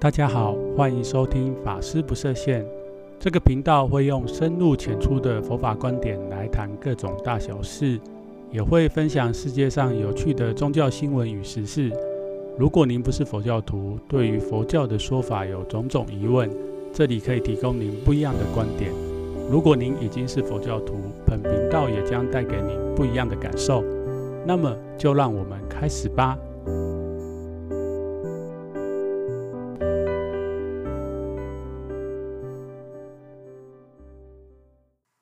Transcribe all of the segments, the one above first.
大家好，欢迎收听法师不设限。这个频道会用深入浅出的佛法观点来谈各种大小事，也会分享世界上有趣的宗教新闻与时事。如果您不是佛教徒，对于佛教的说法有种种疑问，这里可以提供您不一样的观点。如果您已经是佛教徒，本频道也将带给您不一样的感受。那么，就让我们开始吧。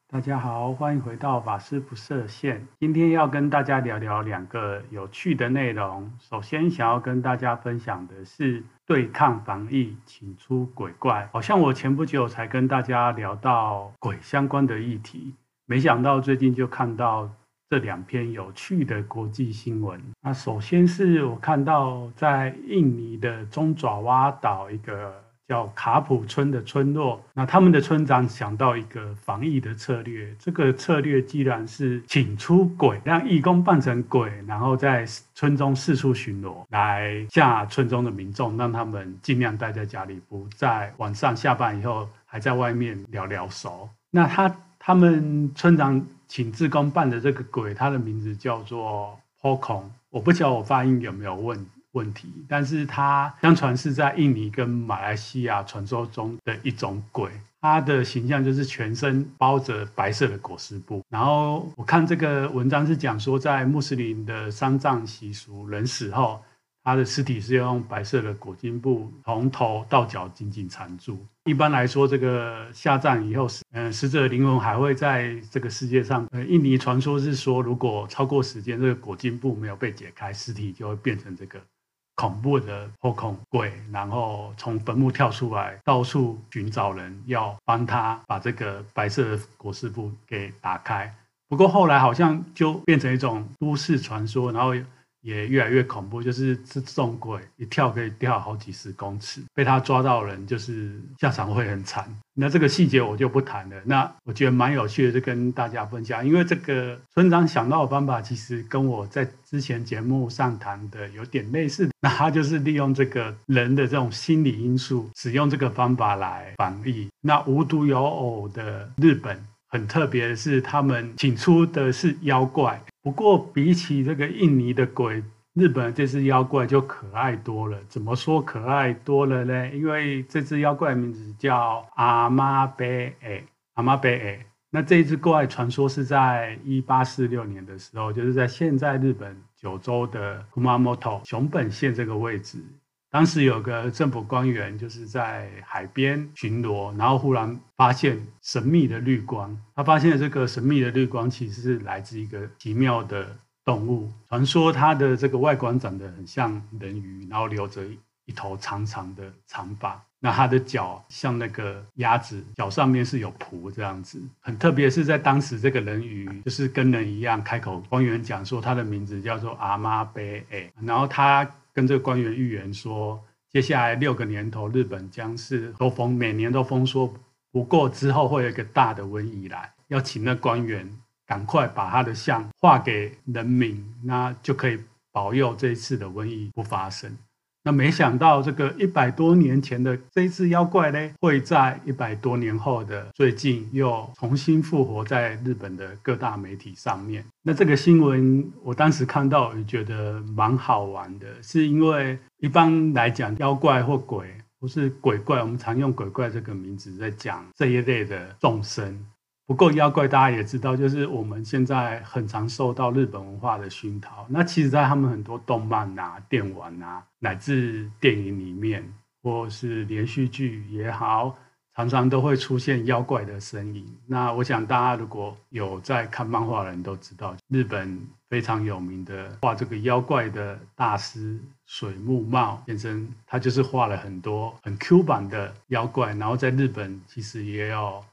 大家好，欢迎回到法师不设限。今天要跟大家聊聊两个有趣的内容。首先，想要跟大家分享的是对抗防疫，请出鬼怪。好像我前不久才跟大家聊到鬼相关的议题，没想到最近就看到这两篇有趣的国际新闻。那首先是我看到在印尼的中爪哇岛一个。叫卡普村的村落，那他们的村长想到一个防疫的策略，这个策略既然是请出鬼，让义工扮成鬼，然后在村中四处巡逻，来吓村中的民众，让他们尽量待在家里，不在晚上下班以后还在外面聊聊熟。那他他们村长请志工扮的这个鬼，他的名字叫做 Pokon，我不晓得我发音有没有问题。问题，但是它相传是在印尼跟马来西亚传说中的一种鬼，它的形象就是全身包着白色的裹尸布。然后我看这个文章是讲说，在穆斯林的丧葬习俗，人死后，他的尸体是要用白色的裹巾布从头到脚紧紧缠住。一般来说，这个下葬以后，嗯，死者灵魂还会在这个世界上。呃，印尼传说是说，如果超过时间，这个裹巾布没有被解开，尸体就会变成这个。恐怖的后恐鬼，然后从坟墓跳出来，到处寻找人，要帮他把这个白色的裹尸布给打开。不过后来好像就变成一种都市传说，然后。也越来越恐怖，就是这种鬼一跳可以跳好几十公尺，被他抓到人就是下场会很惨。那这个细节我就不谈了。那我觉得蛮有趣的，就跟大家分享。因为这个村长想到的方法，其实跟我在之前节目上谈的有点类似。那他就是利用这个人的这种心理因素，使用这个方法来防疫。那无独有偶的日本，很特别的是，他们请出的是妖怪。不过，比起这个印尼的鬼，日本这只妖怪就可爱多了。怎么说可爱多了呢？因为这只妖怪名字叫阿妈贝诶，阿妈贝诶。那这一只怪传说是在一八四六年的时候，就是在现在日本九州的熊本县这个位置。当时有个政府官员就是在海边巡逻，然后忽然发现神秘的绿光。他发现这个神秘的绿光其实是来自一个奇妙的动物。传说它的这个外观长得很像人鱼，然后留着一头长长的长发。那他的脚像那个鸭子，脚上面是有蹼这样子。很特别是在当时，这个人鱼就是跟人一样开口。官员讲说，他的名字叫做阿妈贝诶，然后他。跟这个官员预言说，接下来六个年头，日本将是都封，每年都封说，不过之后会有一个大的瘟疫来，要请那官员赶快把他的像画给人民，那就可以保佑这一次的瘟疫不发生。那没想到，这个一百多年前的这一只妖怪呢，会在一百多年后的最近又重新复活在日本的各大媒体上面。那这个新闻我当时看到，也觉得蛮好玩的，是因为一般来讲，妖怪或鬼，不是鬼怪，我们常用鬼怪这个名字在讲这一类的众生。不过妖怪大家也知道，就是我们现在很常受到日本文化的熏陶。那其实，在他们很多动漫啊、电玩啊，乃至电影里面，或是连续剧也好，常常都会出现妖怪的身影。那我想大家如果有在看漫画的人都知道，日本非常有名的画这个妖怪的大师水木茂先生，他就是画了很多很 Q 版的妖怪。然后在日本其实也有。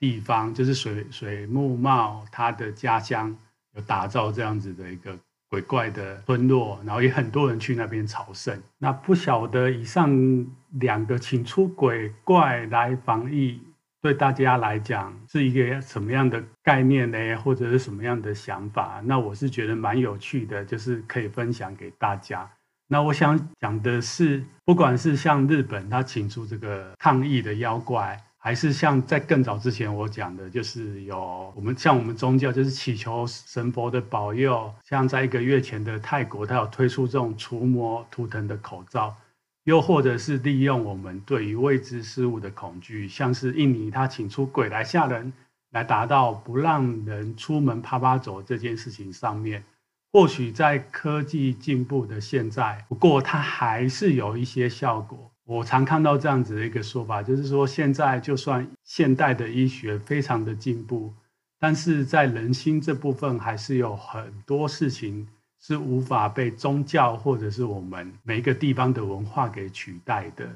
地方就是水水木茂，他的家乡有打造这样子的一个鬼怪的村落，然后也很多人去那边朝圣。那不晓得以上两个请出鬼怪来防疫，对大家来讲是一个什么样的概念呢？或者是什么样的想法？那我是觉得蛮有趣的，就是可以分享给大家。那我想讲的是，不管是像日本，他请出这个抗议的妖怪，还是像在更早之前我讲的，就是有我们像我们宗教，就是祈求神佛的保佑。像在一个月前的泰国，他有推出这种除魔图腾的口罩，又或者是利用我们对于未知事物的恐惧，像是印尼，他请出鬼来吓人，来达到不让人出门趴趴走这件事情上面。或许在科技进步的现在，不过它还是有一些效果。我常看到这样子的一个说法，就是说现在就算现代的医学非常的进步，但是在人心这部分还是有很多事情是无法被宗教或者是我们每一个地方的文化给取代的，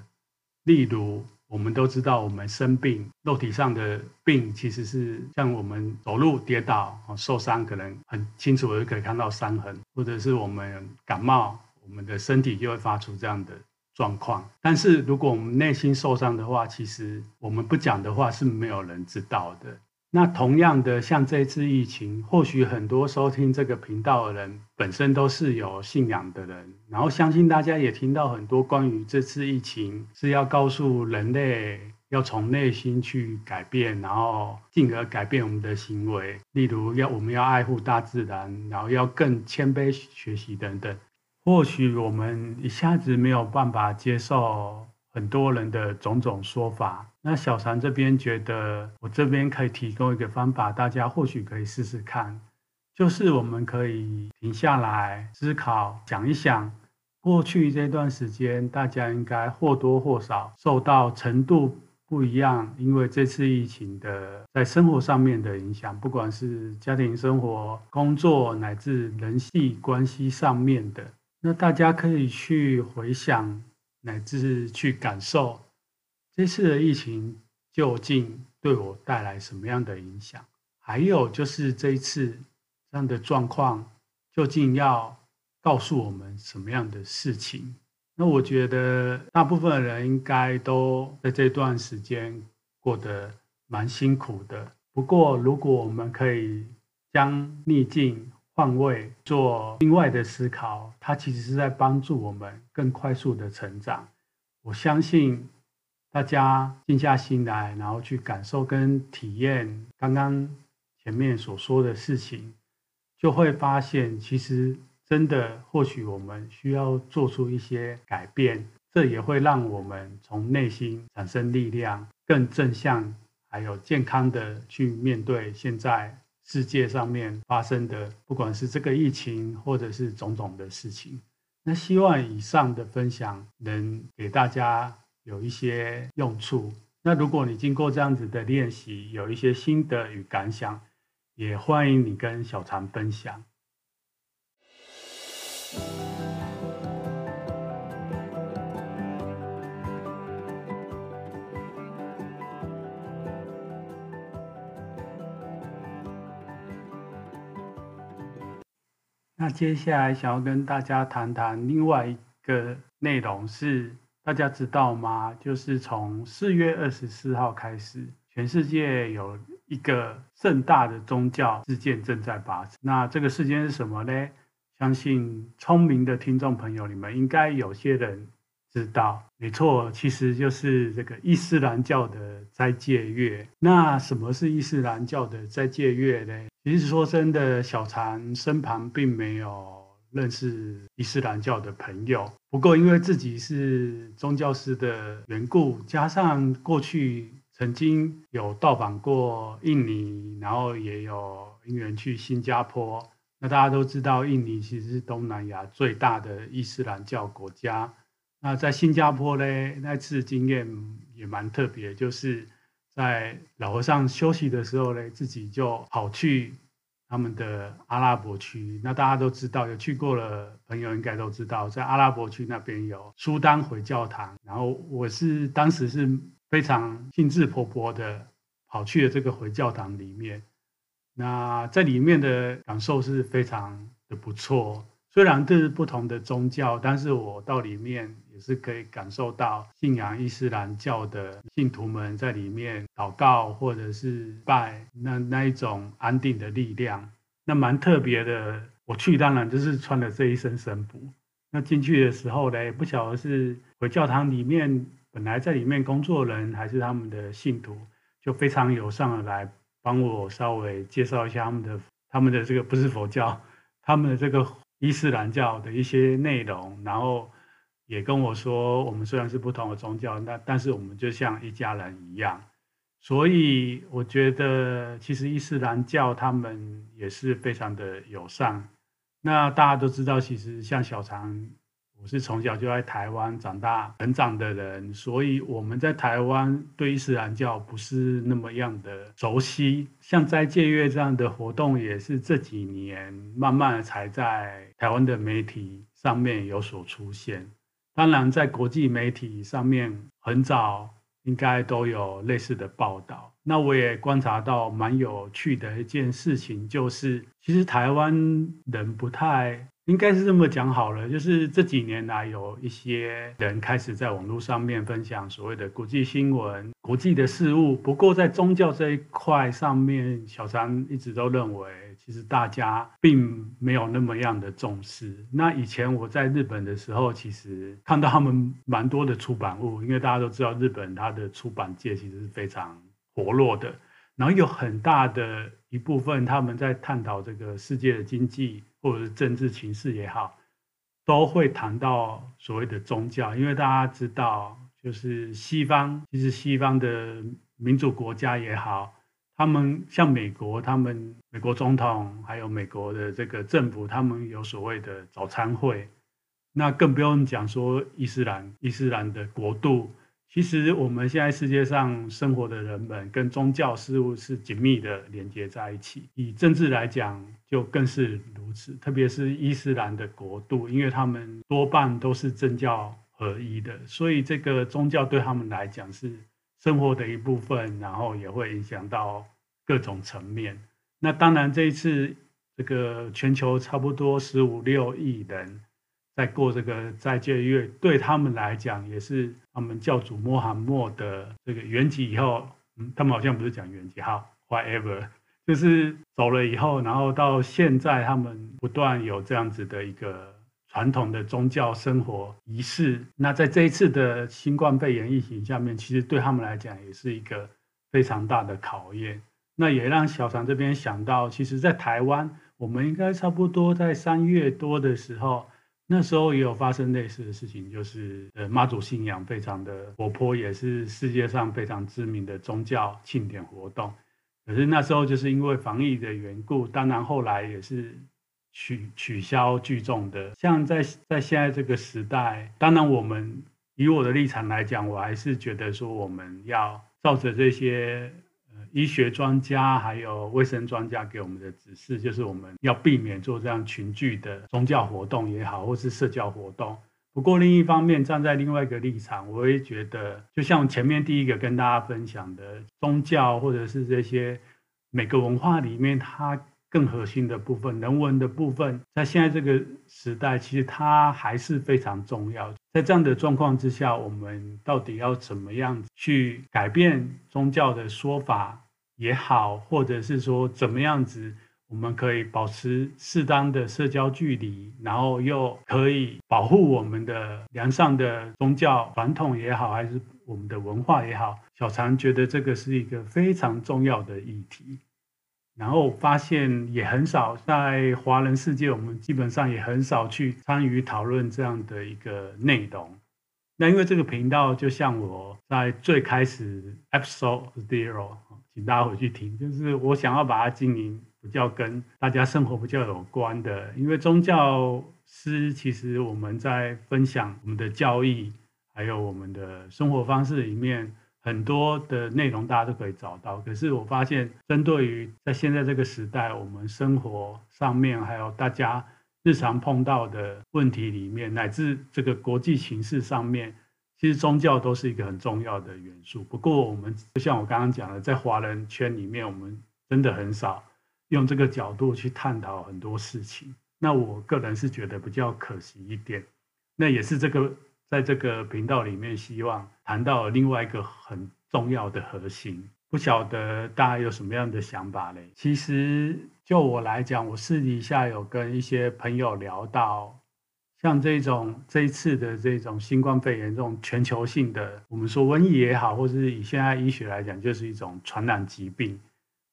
例如。我们都知道，我们生病，肉体上的病其实是像我们走路跌倒受伤，可能很清楚的可以看到伤痕，或者是我们感冒，我们的身体就会发出这样的状况。但是如果我们内心受伤的话，其实我们不讲的话是没有人知道的。那同样的，像这次疫情，或许很多收听这个频道的人本身都是有信仰的人，然后相信大家也听到很多关于这次疫情是要告诉人类要从内心去改变，然后进而改变我们的行为，例如要我们要爱护大自然，然后要更谦卑学习等等。或许我们一下子没有办法接受。很多人的种种说法，那小禅这边觉得，我这边可以提供一个方法，大家或许可以试试看，就是我们可以停下来思考，想一想，过去这段时间，大家应该或多或少受到程度不一样，因为这次疫情的在生活上面的影响，不管是家庭生活、工作，乃至人际关系上面的，那大家可以去回想。乃至去感受这次的疫情究竟对我带来什么样的影响，还有就是这一次这样的状况究竟要告诉我们什么样的事情？那我觉得大部分人应该都在这段时间过得蛮辛苦的。不过，如果我们可以将逆境换位做另外的思考，它其实是在帮助我们更快速的成长。我相信大家静下心来，然后去感受跟体验刚刚前面所说的事情，就会发现，其实真的或许我们需要做出一些改变，这也会让我们从内心产生力量，更正向，还有健康的去面对现在。世界上面发生的，不管是这个疫情，或者是种种的事情，那希望以上的分享能给大家有一些用处。那如果你经过这样子的练习，有一些心得与感想，也欢迎你跟小常分享。那接下来想要跟大家谈谈另外一个内容是，大家知道吗？就是从四月二十四号开始，全世界有一个盛大的宗教事件正在发生。那这个事件是什么呢？相信聪明的听众朋友，你们应该有些人知道。没错，其实就是这个伊斯兰教的斋戒月。那什么是伊斯兰教的斋戒月呢？其实说真的，小禅身旁并没有认识伊斯兰教的朋友。不过因为自己是宗教师的缘故，加上过去曾经有到访过印尼，然后也有因缘去新加坡。那大家都知道，印尼其实是东南亚最大的伊斯兰教国家。那在新加坡呢，那次经验也蛮特别，就是。在老和尚休息的时候呢，自己就跑去他们的阿拉伯区。那大家都知道，有去过的朋友应该都知道，在阿拉伯区那边有苏丹回教堂。然后我是当时是非常兴致勃勃的跑去了这个回教堂里面。那在里面的感受是非常的不错。虽然这是不同的宗教，但是我到里面也是可以感受到信仰伊斯兰教的信徒们在里面祷告或者是拜，那那一种安定的力量，那蛮特别的。我去当然就是穿了这一身神服，那进去的时候呢，不晓得是回教堂里面本来在里面工作人，还是他们的信徒，就非常友善的来帮我稍微介绍一下他们的他们的这个不是佛教，他们的这个伊斯兰教的一些内容，然后也跟我说，我们虽然是不同的宗教，那但是我们就像一家人一样。所以我觉得，其实伊斯兰教他们也是非常的友善。那大家都知道，其实像小常，我是从小就在台湾长大成长的人，所以我们在台湾对伊斯兰教不是那么样的熟悉。像斋戒月这样的活动，也是这几年慢慢的才在台湾的媒体上面有所出现。当然，在国际媒体上面，很早应该都有类似的报道。那我也观察到蛮有趣的一件事情，就是其实台湾人不太，应该是这么讲好了，就是这几年来有一些人开始在网络上面分享所谓的国际新闻、国际的事物。不过在宗教这一块上面，小常一直都认为。其实大家并没有那么样的重视。那以前我在日本的时候，其实看到他们蛮多的出版物，因为大家都知道日本它的出版界其实是非常活络的。然后有很大的一部分，他们在探讨这个世界的经济或者是政治情势也好，都会谈到所谓的宗教。因为大家知道，就是西方，其实西方的民主国家也好。他们像美国，他们美国总统还有美国的这个政府，他们有所谓的早餐会，那更不用讲说伊斯兰伊斯兰的国度。其实我们现在世界上生活的人们跟宗教事务是紧密的连接在一起。以政治来讲，就更是如此，特别是伊斯兰的国度，因为他们多半都是政教合一的，所以这个宗教对他们来讲是。生活的一部分，然后也会影响到各种层面。那当然，这一次这个全球差不多十五六亿人在过这个斋戒月，对他们来讲也是他们教主穆罕默德这个圆寂以后，嗯，他们好像不是讲圆寂哈，whatever，就是走了以后，然后到现在他们不断有这样子的一个。传统的宗教生活仪式，那在这一次的新冠肺炎疫情下面，其实对他们来讲也是一个非常大的考验。那也让小常这边想到，其实，在台湾，我们应该差不多在三月多的时候，那时候也有发生类似的事情，就是呃妈祖信仰非常的活泼，也是世界上非常知名的宗教庆典活动。可是那时候就是因为防疫的缘故，当然后来也是。取取消聚众的，像在在现在这个时代，当然我们以我的立场来讲，我还是觉得说我们要照着这些医学专家还有卫生专家给我们的指示，就是我们要避免做这样群聚的宗教活动也好，或是社交活动。不过另一方面，站在另外一个立场，我也觉得，就像前面第一个跟大家分享的，宗教或者是这些每个文化里面，它。更核心的部分，人文的部分，在现在这个时代，其实它还是非常重要。在这样的状况之下，我们到底要怎么样去改变宗教的说法也好，或者是说怎么样子，我们可以保持适当的社交距离，然后又可以保护我们的良善的宗教传统也好，还是我们的文化也好，小常觉得这个是一个非常重要的议题。然后发现也很少在华人世界，我们基本上也很少去参与讨论这样的一个内容。那因为这个频道，就像我在最开始 episode zero，请大家回去听，就是我想要把它经营比较跟大家生活比较有关的。因为宗教师其实我们在分享我们的教义，还有我们的生活方式里面。很多的内容大家都可以找到，可是我发现，针对于在现在这个时代，我们生活上面还有大家日常碰到的问题里面，乃至这个国际形势上面，其实宗教都是一个很重要的元素。不过，我们就像我刚刚讲的，在华人圈里面，我们真的很少用这个角度去探讨很多事情。那我个人是觉得比较可惜一点。那也是这个。在这个频道里面，希望谈到另外一个很重要的核心，不晓得大家有什么样的想法嘞？其实就我来讲，我私底下有跟一些朋友聊到，像这种这一次的这种新冠肺炎这种全球性的，我们说瘟疫也好，或者是以现在医学来讲，就是一种传染疾病。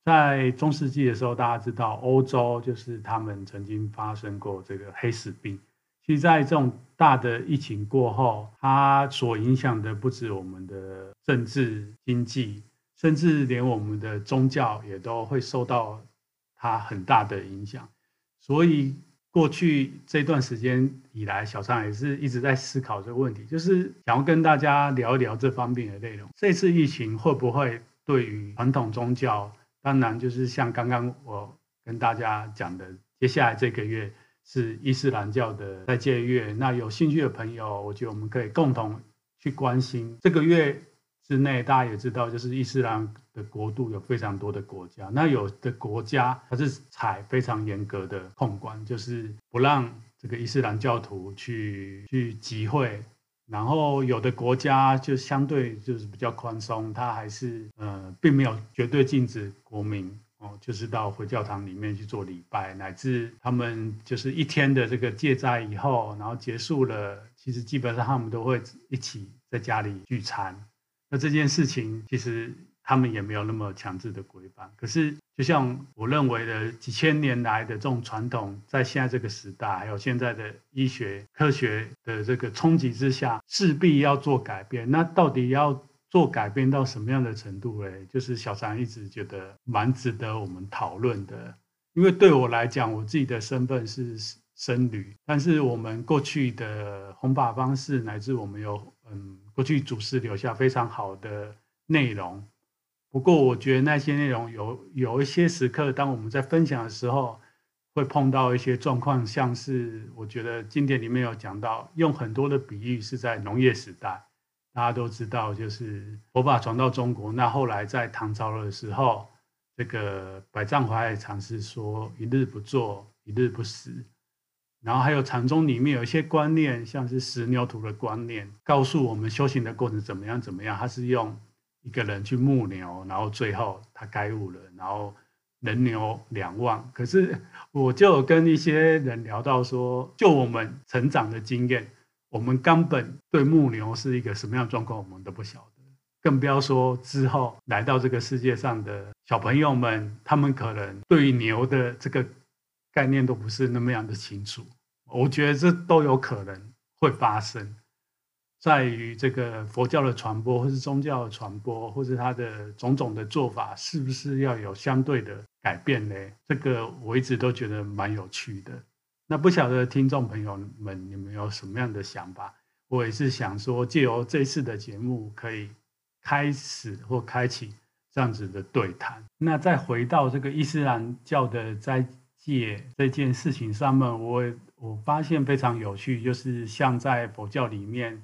在中世纪的时候，大家知道欧洲就是他们曾经发生过这个黑死病。其实，在这种大的疫情过后，它所影响的不止我们的政治、经济，甚至连我们的宗教也都会受到它很大的影响。所以，过去这段时间以来，小常也是一直在思考这个问题，就是想要跟大家聊一聊这方面的内容。这次疫情会不会对于传统宗教，当然就是像刚刚我跟大家讲的，接下来这个月是伊斯兰教的斋戒月。那有兴趣的朋友，我觉得我们可以共同去关心这个月。之内，大家也知道，就是伊斯兰的国度有非常多的国家。那有的国家它是采非常严格的控管，就是不让这个伊斯兰教徒去去集会。然后有的国家就相对就是比较宽松，它还是呃并没有绝对禁止国民哦，就是到回教堂里面去做礼拜，乃至他们就是一天的这个戒斋以后，然后结束了，其实基本上他们都会一起在家里聚餐。那这件事情其实他们也没有那么强制的规范，可是就像我认为的几千年来的这种传统，在现在这个时代，还有现在的医学科学的这个冲击之下，势必要做改变。那到底要做改变到什么样的程度嘞？就是小常一直觉得蛮值得我们讨论的，因为对我来讲，我自己的身份是僧侣，但是我们过去的弘法方式，乃至我们有嗯。过去祖师留下非常好的内容，不过我觉得那些内容有有一些时刻，当我们在分享的时候，会碰到一些状况，像是我觉得经典里面有讲到，用很多的比喻是在农业时代，大家都知道，就是佛法传到中国，那后来在唐朝的时候，这个百丈怀海禅师说：“一日不做，一日不食。”然后还有禅宗里面有一些观念，像是十牛图的观念，告诉我们修行的过程怎么样怎么样。他是用一个人去牧牛，然后最后他开悟了，然后人牛两忘。可是我就跟一些人聊到说，就我们成长的经验，我们根本对牧牛是一个什么样的状况，我们都不晓得，更不要说之后来到这个世界上的小朋友们，他们可能对于牛的这个。概念都不是那么样的清楚，我觉得这都有可能会发生，在于这个佛教的传播，或是宗教的传播，或是它的种种的做法，是不是要有相对的改变呢？这个我一直都觉得蛮有趣的。那不晓得听众朋友们，你们有什么样的想法？我也是想说，借由这次的节目，可以开始或开启这样子的对谈。那再回到这个伊斯兰教的在。戒这件事情上面，我我发现非常有趣，就是像在佛教里面，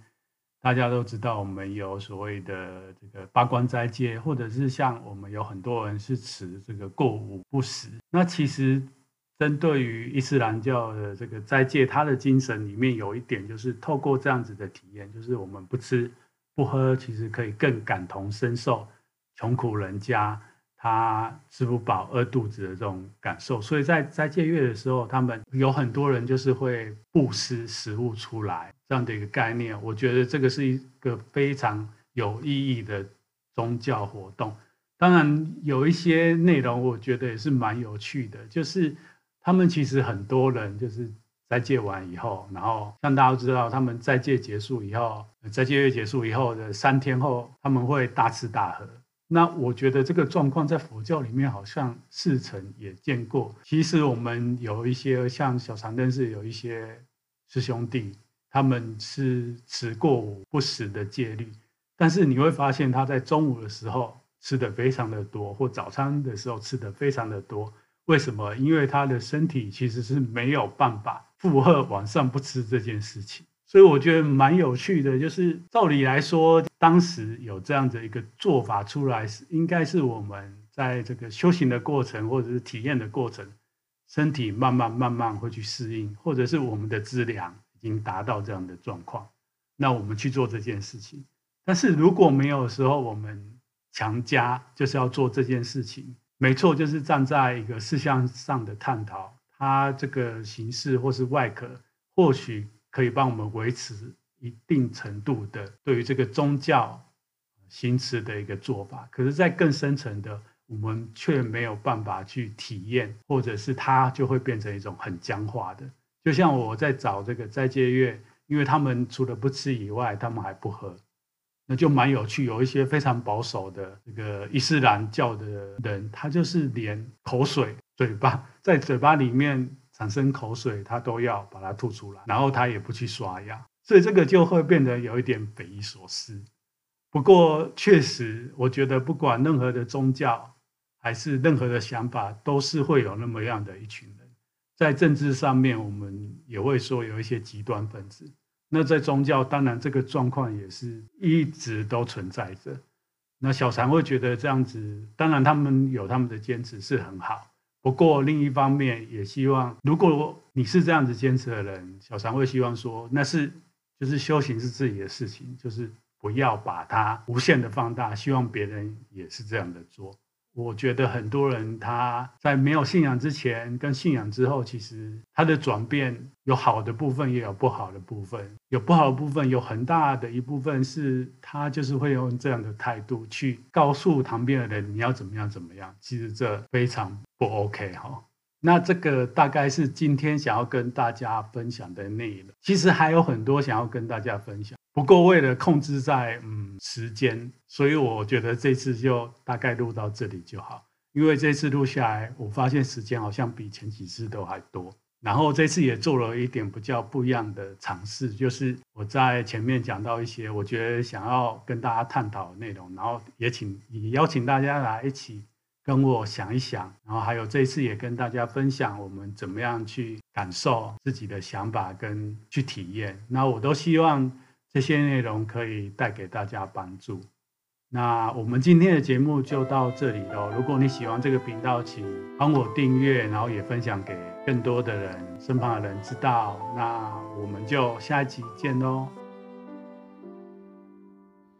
大家都知道我们有所谓的这个八关斋戒，或者是像我们有很多人是持这个过午不食。那其实针对于伊斯兰教的这个斋戒，它的精神里面有一点，就是透过这样子的体验，就是我们不吃不喝，其实可以更感同身受穷苦人家。他吃不饱、饿肚子的这种感受，所以在斋戒月的时候，他们有很多人就是会布施食物出来这样的一个概念。我觉得这个是一个非常有意义的宗教活动。当然，有一些内容我觉得也是蛮有趣的，就是他们其实很多人就是斋戒完以后，然后像大家都知道，他们斋戒结束以后，斋戒月结束以后的三天后，他们会大吃大喝。那我觉得这个状况在佛教里面好像似曾也见过。其实我们有一些像小常认识有一些师兄弟，他们是持过午不食的戒律，但是你会发现他在中午的时候吃的非常的多，或早餐的时候吃的非常的多。为什么？因为他的身体其实是没有办法负荷晚上不吃这件事情。所以我觉得蛮有趣的，就是照理来说，当时有这样的一个做法出来，是应该是我们在这个修行的过程或者是体验的过程，身体慢慢慢慢会去适应，或者是我们的资粮已经达到这样的状况，那我们去做这件事情。但是如果没有时候，我们强加就是要做这件事情，没错，就是站在一个事项上的探讨，它这个形式或是外壳或许。可以帮我们维持一定程度的对于这个宗教行持的一个做法。可是，在更深层的，我们却没有办法去体验，或者是它就会变成一种很僵化的。就像我在找这个斋戒月，因为他们除了不吃以外，他们还不喝。那就蛮有趣，有一些非常保守的这个伊斯兰教的人，他就是连口水、嘴巴在嘴巴里面产生口水，他都要把它吐出来，然后他也不去刷牙，所以这个就会变得有一点匪夷所思。不过确实，我觉得不管任何的宗教还是任何的想法，都是会有那么样的一群人，在政治上面，我们也会说有一些极端分子。那在宗教，当然这个状况也是一直都存在着。那小禅会觉得这样子，当然他们有他们的坚持是很好。不过另一方面，也希望如果你是这样子坚持的人，小常会希望说，那是就是修行是自己的事情，就是不要把它无限的放大，希望别人也是这样的做。我觉得很多人他在没有信仰之前跟信仰之后，其实他的转变有好的部分，也有不好的部分。有不好的部分，有很大的一部分是他就是会用这样的态度去告诉旁边的人，你要怎么样怎么样。其实这非常不 OK 哈。那这个大概是今天想要跟大家分享的内容。其实还有很多想要跟大家分享。不过为了控制在嗯时间，所以我觉得这次就大概录到这里就好。因为这次录下来，我发现时间好像比前几次都还多。然后这次也做了一点比较不一样的尝试，就是我在前面讲到一些我觉得想要跟大家探讨的内容，然后也请也邀请大家来一起跟我想一想。然后还有这次也跟大家分享我们怎么样去感受自己的想法跟去体验。那我都希望。这些内容可以带给大家帮助。那我们今天的节目就到这里喽。如果你喜欢这个频道，请帮我订阅，然后也分享给更多的人，身旁的人知道。那我们就下一集见喽。